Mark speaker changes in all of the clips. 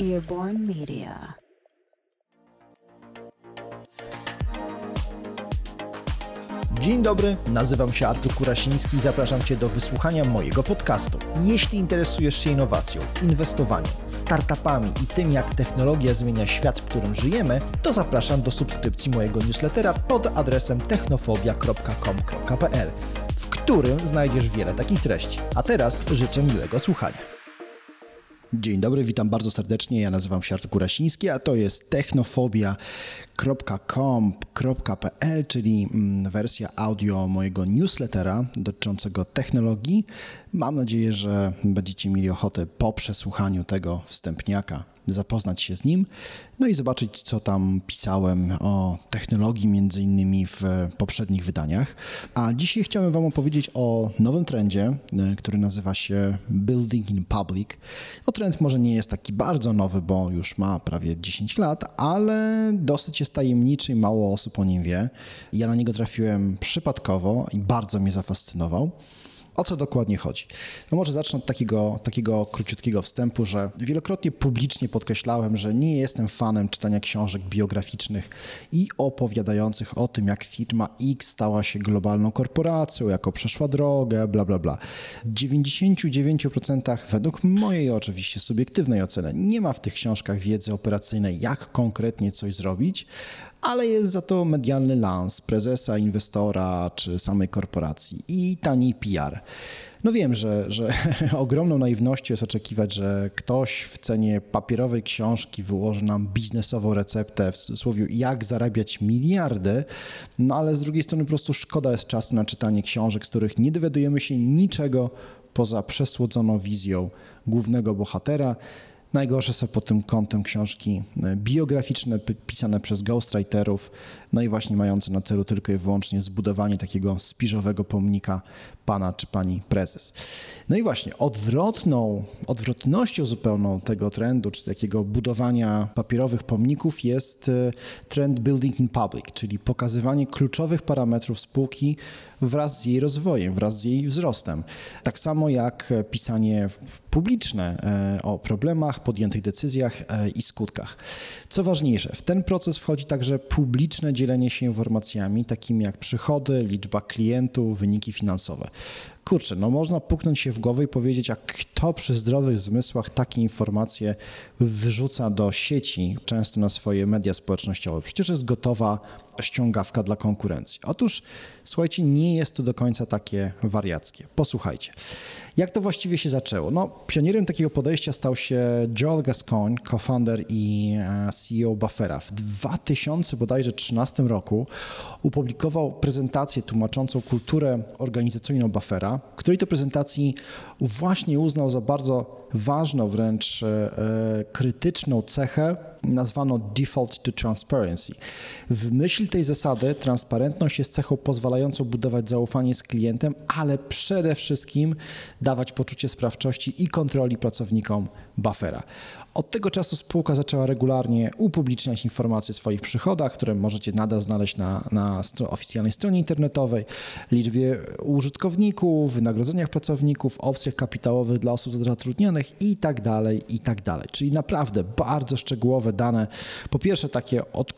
Speaker 1: Earborn Media.
Speaker 2: Dzień dobry, nazywam się Artur Kurasiński i zapraszam Cię do wysłuchania mojego podcastu. Jeśli interesujesz się innowacją, inwestowaniem, startupami i tym, jak technologia zmienia świat, w którym żyjemy, to zapraszam do subskrypcji mojego newslettera pod adresem technofobia.com.pl, w którym znajdziesz wiele takich treści. A teraz życzę miłego słuchania. Dzień dobry, witam bardzo serdecznie. Ja nazywam się Artur Kurasiński, a to jest technofobia.com.pl, czyli mm, wersja audio mojego newslettera dotyczącego technologii. Mam nadzieję, że będziecie mieli ochotę po przesłuchaniu tego wstępniaka zapoznać się z nim, no i zobaczyć, co tam pisałem o technologii, między innymi w poprzednich wydaniach. A dzisiaj chciałem Wam opowiedzieć o nowym trendzie, e, który nazywa się Building in Public. No, trend może nie jest taki bardzo nowy, bo już ma prawie 10 lat, ale dosyć jest tajemniczy i mało osób o nim wie. Ja na niego trafiłem przypadkowo i bardzo mnie zafascynował. O co dokładnie chodzi? No może zacznę od takiego, takiego króciutkiego wstępu, że wielokrotnie publicznie podkreślałem, że nie jestem fanem czytania książek biograficznych i opowiadających o tym, jak firma X stała się globalną korporacją, jako przeszła drogę, bla, bla, bla. W 99% według mojej oczywiście subiektywnej oceny nie ma w tych książkach wiedzy operacyjnej, jak konkretnie coś zrobić, ale jest za to medialny lans prezesa, inwestora czy samej korporacji i tani PR. No wiem, że, że ogromną naiwnością jest oczekiwać, że ktoś w cenie papierowej książki wyłoży nam biznesową receptę, w cudzysłowie, jak zarabiać miliardy, no ale z drugiej strony po prostu szkoda jest czasu na czytanie książek, z których nie dowiadujemy się niczego poza przesłodzoną wizją głównego bohatera, Najgorsze są pod tym kątem książki e, biograficzne pisane przez ghostwriterów, no i właśnie mające na celu tylko i wyłącznie zbudowanie takiego spiżowego pomnika pana czy pani prezes. No i właśnie odwrotną, odwrotnością zupełną tego trendu, czy takiego budowania papierowych pomników jest e, trend building in public, czyli pokazywanie kluczowych parametrów spółki wraz z jej rozwojem, wraz z jej wzrostem. Tak samo jak pisanie publiczne e, o problemach, podjętych decyzjach e, i skutkach. Co ważniejsze, w ten proces wchodzi także publiczne dzielenie się informacjami, takimi jak przychody, liczba klientów, wyniki finansowe kurczę, no można puknąć się w głowę i powiedzieć, a kto przy zdrowych zmysłach takie informacje wyrzuca do sieci, często na swoje media społecznościowe? Przecież jest gotowa ściągawka dla konkurencji. Otóż, słuchajcie, nie jest to do końca takie wariackie. Posłuchajcie. Jak to właściwie się zaczęło? No, pionierem takiego podejścia stał się Joel Gascoigne, co-founder i e, CEO Buffera. W 2013 roku opublikował prezentację tłumaczącą kulturę organizacyjną Buffera, której to prezentacji właśnie uznał za bardzo ważną, wręcz e, e, krytyczną cechę nazwano default to transparency. W myśl tej zasady transparentność jest cechą pozwalającą budować zaufanie z klientem, ale przede wszystkim dawać poczucie sprawczości i kontroli pracownikom Buffera. Od tego czasu spółka zaczęła regularnie upubliczniać informacje o swoich przychodach, które możecie nadal znaleźć na, na oficjalnej stronie internetowej, liczbie użytkowników, wynagrodzeniach pracowników, opcjach kapitałowych dla osób zatrudnionych i tak dalej, i tak dalej. Czyli naprawdę bardzo szczegółowe dane, po pierwsze takie od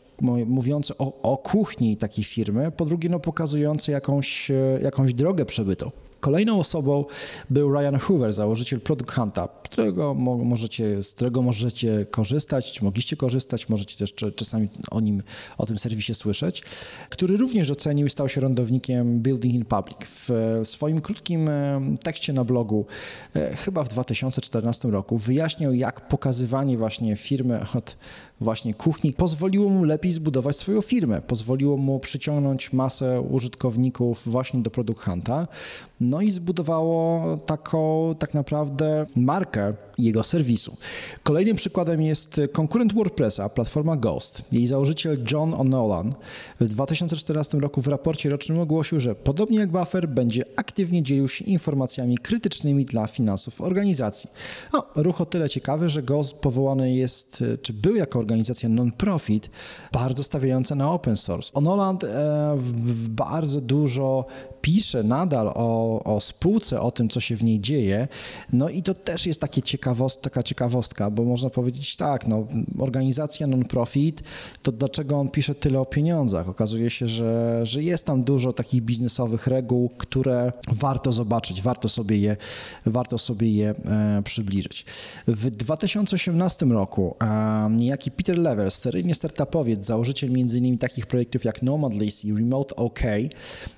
Speaker 2: mówiące o, o kuchni takiej firmy, po drugie no, pokazujące jakąś, jakąś drogę przebytą. Kolejną osobą był Ryan Hoover, założyciel Product Hunta, którego możecie, z którego możecie korzystać, mogliście korzystać, możecie też czasami o nim, o tym serwisie słyszeć, który również ocenił i stał się rondownikiem Building in Public. W swoim krótkim e, tekście na blogu, e, chyba w 2014 roku, wyjaśniał, jak pokazywanie właśnie firmy od właśnie kuchni. Pozwoliło mu lepiej zbudować swoją firmę, pozwoliło mu przyciągnąć masę użytkowników właśnie do Product Hunta, no i zbudowało taką tak naprawdę markę jego serwisu. Kolejnym przykładem jest konkurent WordPressa, platforma Ghost. Jej założyciel John O'Nolan w 2014 roku w raporcie rocznym ogłosił, że podobnie jak Buffer będzie aktywnie dzielił się informacjami krytycznymi dla finansów organizacji. No, ruch o tyle ciekawy, że Ghost powołany jest, czy był jako organizacja non-profit, bardzo stawiająca na open source. O'Nolan e, bardzo dużo pisze nadal o, o spółce, o tym, co się w niej dzieje, no i to też jest takie ciekawe ciekawost, taka ciekawostka, bo można powiedzieć tak, no, organizacja non-profit, to dlaczego on pisze tyle o pieniądzach? Okazuje się, że, że jest tam dużo takich biznesowych reguł, które warto zobaczyć, warto sobie je, warto sobie je e, przybliżyć. W 2018 roku e, niejaki Peter Lever, seryjnie startupowiec, założyciel m.in. takich projektów jak Nomadless i Remote OK,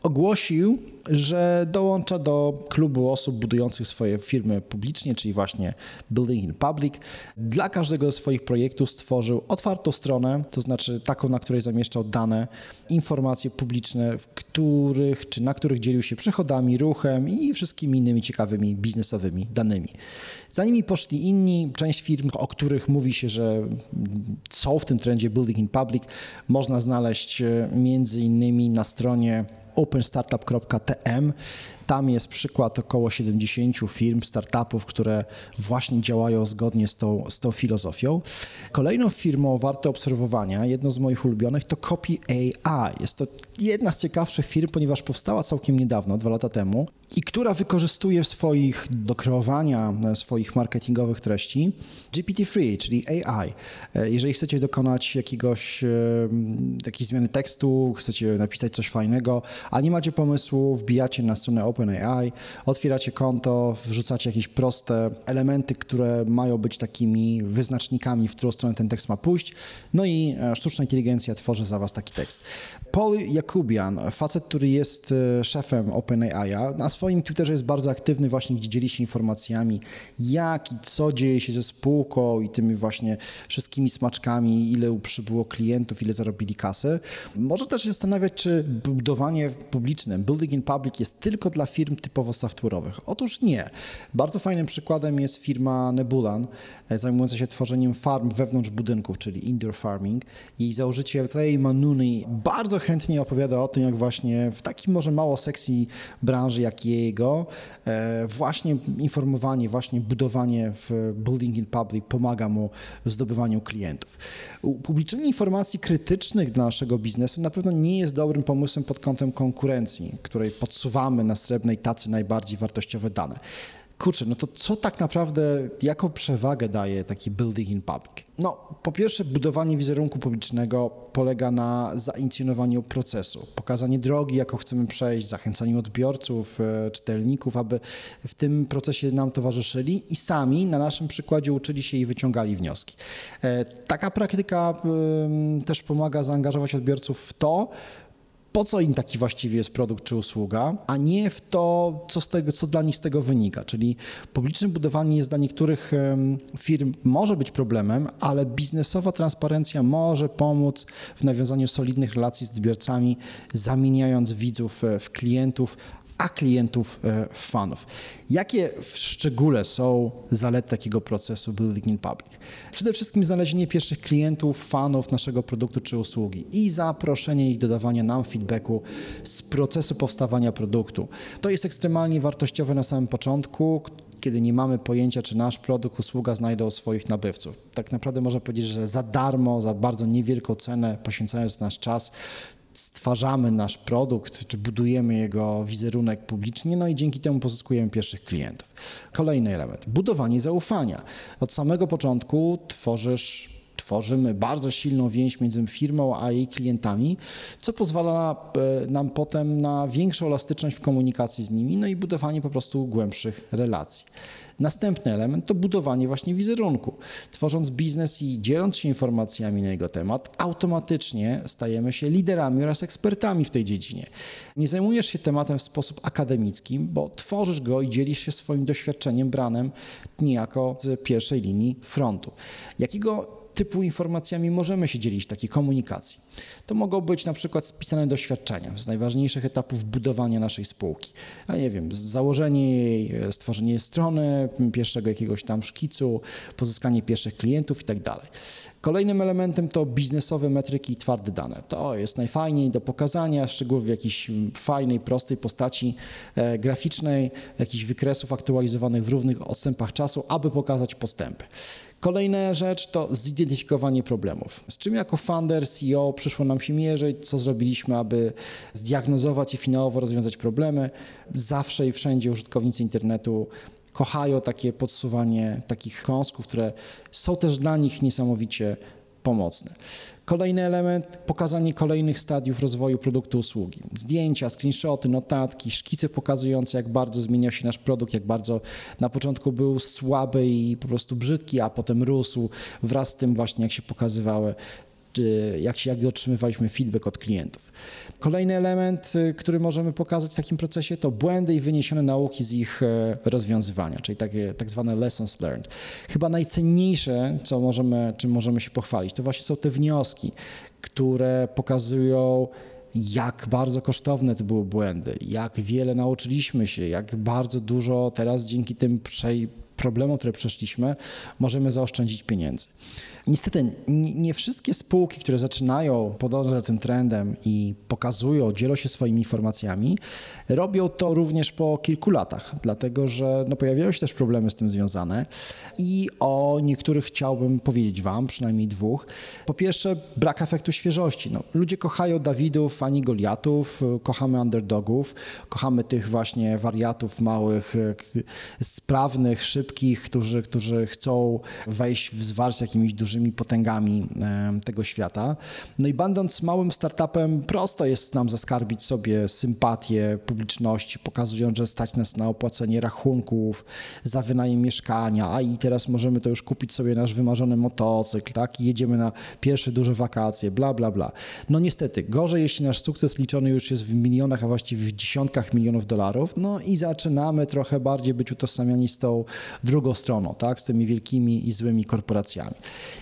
Speaker 2: ogłosił, że dołącza do klubu osób budujących swoje firmy publicznie, czyli właśnie Building in Public. Dla każdego ze swoich projektów stworzył otwartą stronę, to znaczy taką, na której zamieszczał dane, informacje publiczne, w których czy na których dzielił się przychodami, ruchem i wszystkimi innymi ciekawymi biznesowymi danymi. Za nimi poszli inni, część firm, o których mówi się, że są w tym trendzie Building in Public, można znaleźć e, między innymi na stronie openstartup.tm. Tam jest przykład około 70 firm, startupów, które właśnie działają zgodnie z tą, z tą filozofią. Kolejną firmą warte obserwowania, jedną z moich ulubionych, to Copy AI. Jest to jedna z ciekawszych firm, ponieważ powstała całkiem niedawno, dwa lata temu, i która wykorzystuje w swoich, do kreowania swoich marketingowych treści GPT-3, czyli AI. Jeżeli chcecie dokonać jakiegoś, jakiejś zmiany tekstu, chcecie napisać coś fajnego, a nie macie pomysłu, wbijacie na stronę OpenAI, otwieracie konto, wrzucacie jakieś proste elementy, które mają być takimi wyznacznikami, w którą stronę ten tekst ma pójść, no i e, sztuczna inteligencja tworzy za was taki tekst. Paul Jakubian, facet, który jest e, szefem OpenAI, na swoim Twitterze jest bardzo aktywny właśnie, gdzie dzieli się informacjami, jak i co dzieje się ze spółką i tymi właśnie wszystkimi smaczkami, ile przybyło klientów, ile zarobili kasy. Może też zastanawiać, czy budowanie publiczne, building in public jest tylko dla firm typowo software'owych. Otóż nie. Bardzo fajnym przykładem jest firma Nebulan, e, zajmująca się tworzeniem farm wewnątrz budynków, czyli indoor farming. Jej założyciel Clay Manuni bardzo chętnie opowiada o tym, jak właśnie w takim może mało seksji branży jak jego, e, właśnie informowanie, właśnie budowanie w building in public pomaga mu w zdobywaniu klientów. Upublicznienie informacji krytycznych dla naszego biznesu na pewno nie jest dobrym pomysłem pod kątem konkurencji, której podsuwamy na srebrnej tacy najbardziej wartościowe dane kurczę, no to co tak naprawdę, jaką przewagę daje taki building in public? No, po pierwsze, budowanie wizerunku publicznego polega na zainicjowaniu procesu, pokazanie drogi, jaką chcemy przejść, zachęcaniu odbiorców, e, czytelników, aby w tym procesie nam towarzyszyli i sami na naszym przykładzie uczyli się i wyciągali wnioski. E, taka praktyka też pomaga zaangażować odbiorców w to, po co im taki właściwie jest produkt czy usługa, a nie w to, co, z tego, co dla nich z tego wynika. Czyli publiczne budowanie jest dla niektórych firm może być problemem, ale biznesowa transparencja może pomóc w nawiązaniu solidnych relacji z odbiorcami, zamieniając widzów w klientów, a klientów e, fanów. Jakie w szczególe są zalety takiego procesu Building in Public? Przede wszystkim znalezienie pierwszych klientów, fanów naszego produktu czy usługi i zaproszenie ich do dawania nam feedbacku z procesu powstawania produktu. To jest ekstremalnie wartościowe na samym początku, kiedy nie mamy pojęcia, czy nasz produkt, usługa znajdą swoich nabywców. Tak naprawdę można powiedzieć, że za darmo, za bardzo niewielką cenę, poświęcając nasz czas, stwarzamy nasz produkt, czy budujemy jego wizerunek publicznie, no i dzięki temu pozyskujemy pierwszych klientów. Kolejny element, budowanie zaufania. Od samego początku tworzysz tworzymy bardzo silną więź między firmą a jej klientami, co pozwala e, nam potem na większą elastyczność w komunikacji z nimi, no i budowanie po prostu głębszych relacji. Następny element to budowanie właśnie wizerunku. Tworząc biznes i dzieląc się informacjami na jego temat, automatycznie stajemy się liderami oraz ekspertami w tej dziedzinie. Nie zajmujesz się tematem w sposób akademicki, bo tworzysz go i dzielisz się swoim doświadczeniem branem niejako z pierwszej linii frontu. Jakiego typu informacjami możemy się dzielić w takiej komunikacji. To mogą być na przykład spisane doświadczenia z najważniejszych etapów budowania naszej spółki. A nie wiem, założenie jej, stworzenie strony, pierwszego jakiegoś tam szkicu, pozyskanie pierwszych klientów itd. Tak Kolejnym elementem to biznesowe metryki i twarde dane. To jest najfajniej do pokazania, szczególnie w jakiejś fajnej, prostej postaci e, graficznej, jakichś wykresów aktualizowanych w równych odstępach czasu, aby pokazać postępy. Kolejna rzecz to zidentyfikowanie problemów. Z czym jako founder, CEO przyszło nam się mierzyć, co zrobiliśmy, aby zdiagnozować i finałowo rozwiązać problemy. Zawsze i wszędzie użytkownicy internetu kochają takie podsuwanie takich kąsków, które są też dla nich niesamowicie pomocne. Kolejny element, pokazanie kolejnych stadiów rozwoju produktu usługi. Zdjęcia, screenshoty, notatki, szkice pokazujące, jak bardzo zmieniał się nasz produkt, jak bardzo na początku był słaby i po prostu brzydki, a potem rósł wraz z tym właśnie, jak się pokazywały jak, się, jak otrzymywaliśmy feedback od klientów. Kolejny element, y, który możemy pokazać w takim procesie, to błędy i wyniesione nauki z ich e, rozwiązywania, czyli takie tak zwane lessons learned. Chyba najcenniejsze, co możemy, czym możemy się pochwalić, to właśnie są te wnioski, które pokazują, jak bardzo kosztowne to były błędy, jak wiele nauczyliśmy się, jak bardzo dużo teraz dzięki tym problemom, które przeszliśmy, możemy zaoszczędzić pieniędzy. Niestety nie wszystkie spółki, które zaczynają podążać za tym trendem i pokazują, dzielą się swoimi informacjami, robią to również po kilku latach, dlatego że no, pojawiają się też problemy z tym związane i o niektórych chciałbym powiedzieć Wam, przynajmniej dwóch. Po pierwsze, brak efektu świeżości. No, ludzie kochają Dawidów, ani Goliatów, kochamy underdogów, kochamy tych właśnie wariatów małych, sprawnych, szybkich, którzy, którzy chcą wejść w zwar z jakimiś dużymi potęgami tego świata. No i będąc małym startupem, prosto jest nam zaskarbić sobie sympatię publiczności, pokazując, że stać nas na opłacenie rachunków, za wynajem mieszkania, a i teraz możemy to już kupić sobie nasz wymarzony motocykl, tak? I jedziemy na pierwsze duże wakacje, bla, bla, bla. No niestety, gorzej, jeśli nasz sukces liczony już jest w milionach, a właściwie w dziesiątkach milionów dolarów, no i zaczynamy trochę bardziej być utożsamiani z tą drugą stroną, tak? Z tymi wielkimi i złymi korporacjami.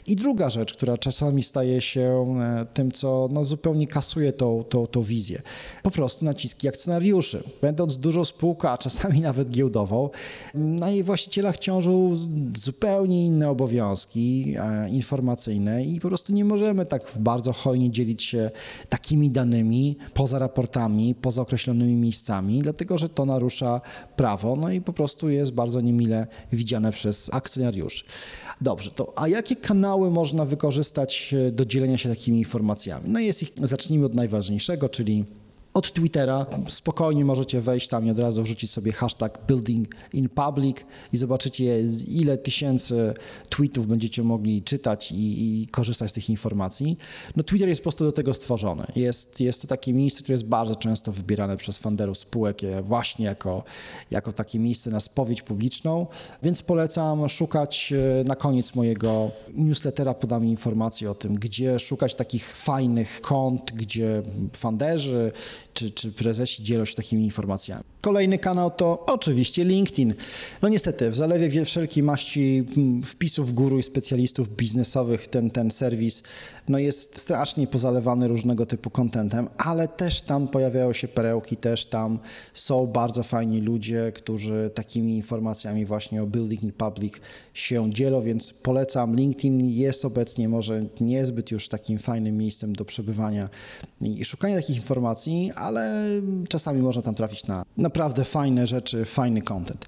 Speaker 2: I druga rzecz, która czasami staje się e, tym, co no, zupełnie kasuje tą, tą, tą wizję, po prostu naciski akcjonariuszy. Będąc dużą spółką, a czasami nawet giełdową, na jej właścicielach ciążą zupełnie inne obowiązki e, informacyjne i po prostu nie możemy tak bardzo hojnie dzielić się takimi danymi poza raportami, poza określonymi miejscami, dlatego że to narusza prawo, no i po prostu jest bardzo niemile widziane przez akcjonariuszy. Dobrze, to a jakie kanały można wykorzystać e, do dzielenia się takimi informacjami? No jest ich, zacznijmy od najważniejszego, czyli od Twittera. Spokojnie możecie wejść tam i od razu wrzucić sobie hashtag building in public i zobaczycie ile tysięcy tweetów będziecie mogli czytać i, i, korzystać z tych informacji. No Twitter jest po prostu do tego stworzony. Jest, jest to takie miejsce, które jest bardzo często wybierane przez funderów spółek właśnie jako, jako takie miejsce na spowiedź publiczną, więc polecam szukać e, na koniec mojego newslettera podam informacje o tym, gdzie szukać takich fajnych kont, gdzie funderzy czy, czy prezesi dzielą się takimi informacjami. Kolejny kanał to oczywiście LinkedIn. No niestety, w zalewie wszelkiej maści mm, wpisów guru i specjalistów biznesowych ten, ten serwis no jest strasznie pozalewany różnego typu kontentem, ale też tam pojawiają się perełki, też tam są bardzo fajni ludzie, którzy takimi informacjami właśnie o Building in Public się dzielą, więc polecam. LinkedIn jest obecnie może niezbyt już takim fajnym miejscem do przebywania i szukania takich informacji, ale czasami można tam trafić na naprawdę fajne rzeczy, fajny content.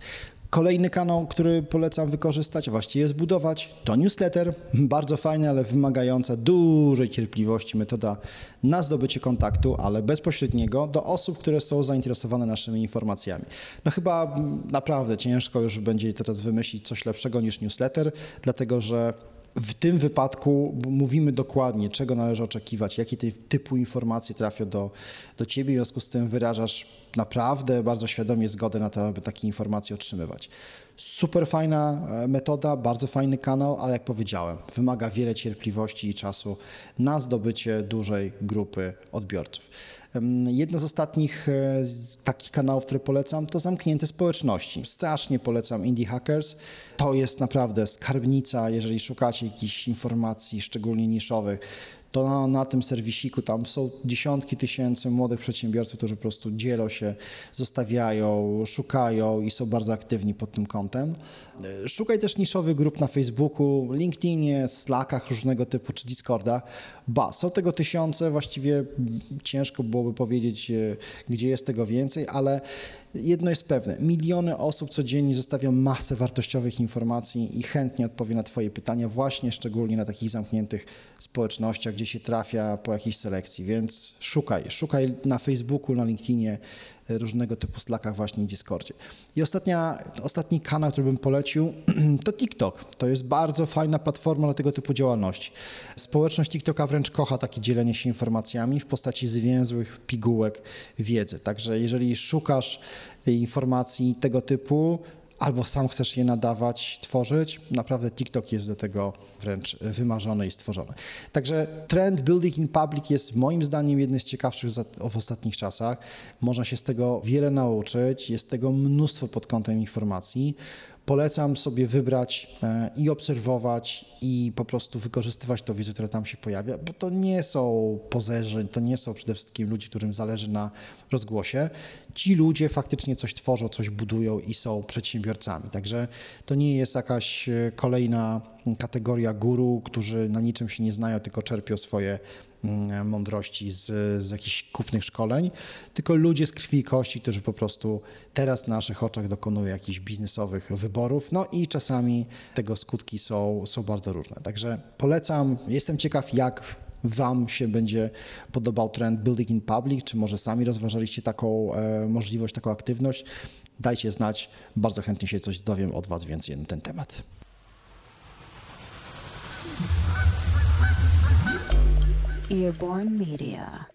Speaker 2: Kolejny kanał, który polecam wykorzystać, właściwie zbudować, to newsletter. Bardzo fajny, ale wymagająca dużej cierpliwości metoda na zdobycie kontaktu, ale bezpośredniego do osób, które są zainteresowane naszymi informacjami. No chyba naprawdę ciężko już będzie teraz wymyślić coś lepszego niż newsletter, dlatego że w tym wypadku mówimy dokładnie, czego należy oczekiwać, jakie typu informacje trafią do, do ciebie, w związku z tym wyrażasz naprawdę bardzo świadomie zgodę na to, aby takie informacje otrzymywać. Super fajna e, metoda, bardzo fajny kanał, ale jak powiedziałem, wymaga wiele cierpliwości i czasu na zdobycie dużej grupy odbiorców. Jedno z ostatnich e, takich kanałów, które polecam, to zamknięte społeczności. Strasznie polecam Indie Hackers. To jest naprawdę skarbnica, jeżeli szukacie jakichś informacji, szczególnie niszowych to na, na, tym serwisiku tam są dziesiątki tysięcy młodych przedsiębiorców, którzy po prostu dzielą się, zostawiają, szukają i są bardzo aktywni pod tym kątem. Szukaj też niszowych grup na Facebooku, LinkedInie, Slackach różnego typu czy Discorda. Ba, są tego tysiące, właściwie ciężko byłoby powiedzieć, e, gdzie jest tego więcej, ale jedno jest pewne, miliony osób codziennie zostawią masę wartościowych informacji i chętnie odpowie na Twoje pytania, właśnie szczególnie na takich zamkniętych społecznościach, gdzie się trafia po jakiejś selekcji, więc szukaj, szukaj na Facebooku, na LinkedInie, różnego typu Slackach właśnie i Discordzie. I ostatnia, ostatni kanał, który bym polecił, to TikTok. To jest bardzo fajna platforma dla tego typu działalności. Społeczność TikToka wręcz kocha takie dzielenie się informacjami w postaci zwięzłych pigułek wiedzy. Także jeżeli szukasz informacji tego typu, albo sam chcesz je nadawać, tworzyć, naprawdę TikTok jest do tego wręcz wymarzony i stworzony. Także trend building in public jest moim zdaniem jednym z ciekawszych w ostatnich czasach. Można się z tego wiele nauczyć, jest tego mnóstwo pod kątem informacji. Polecam sobie wybrać e, i obserwować, i po prostu wykorzystywać to wiedzę, która tam się pojawia, bo to nie są pozerzy, to nie są przede wszystkim ludzie, którym zależy na rozgłosie. Ci ludzie faktycznie coś tworzą, coś budują i są przedsiębiorcami. Także to nie jest jakaś e, kolejna kategoria guru, którzy na niczym się nie znają, tylko czerpią swoje mądrości z, z jakichś kupnych szkoleń, tylko ludzie z krwi i kości, którzy po prostu teraz na naszych oczach dokonują jakichś biznesowych wyborów, no i czasami tego skutki są, są bardzo różne. Także polecam, jestem ciekaw, jak Wam się będzie podobał trend Building in Public, czy może sami rozważaliście taką e, możliwość, taką aktywność. Dajcie znać, bardzo chętnie się coś dowiem od Was więcej na ten temat. Earborn Media.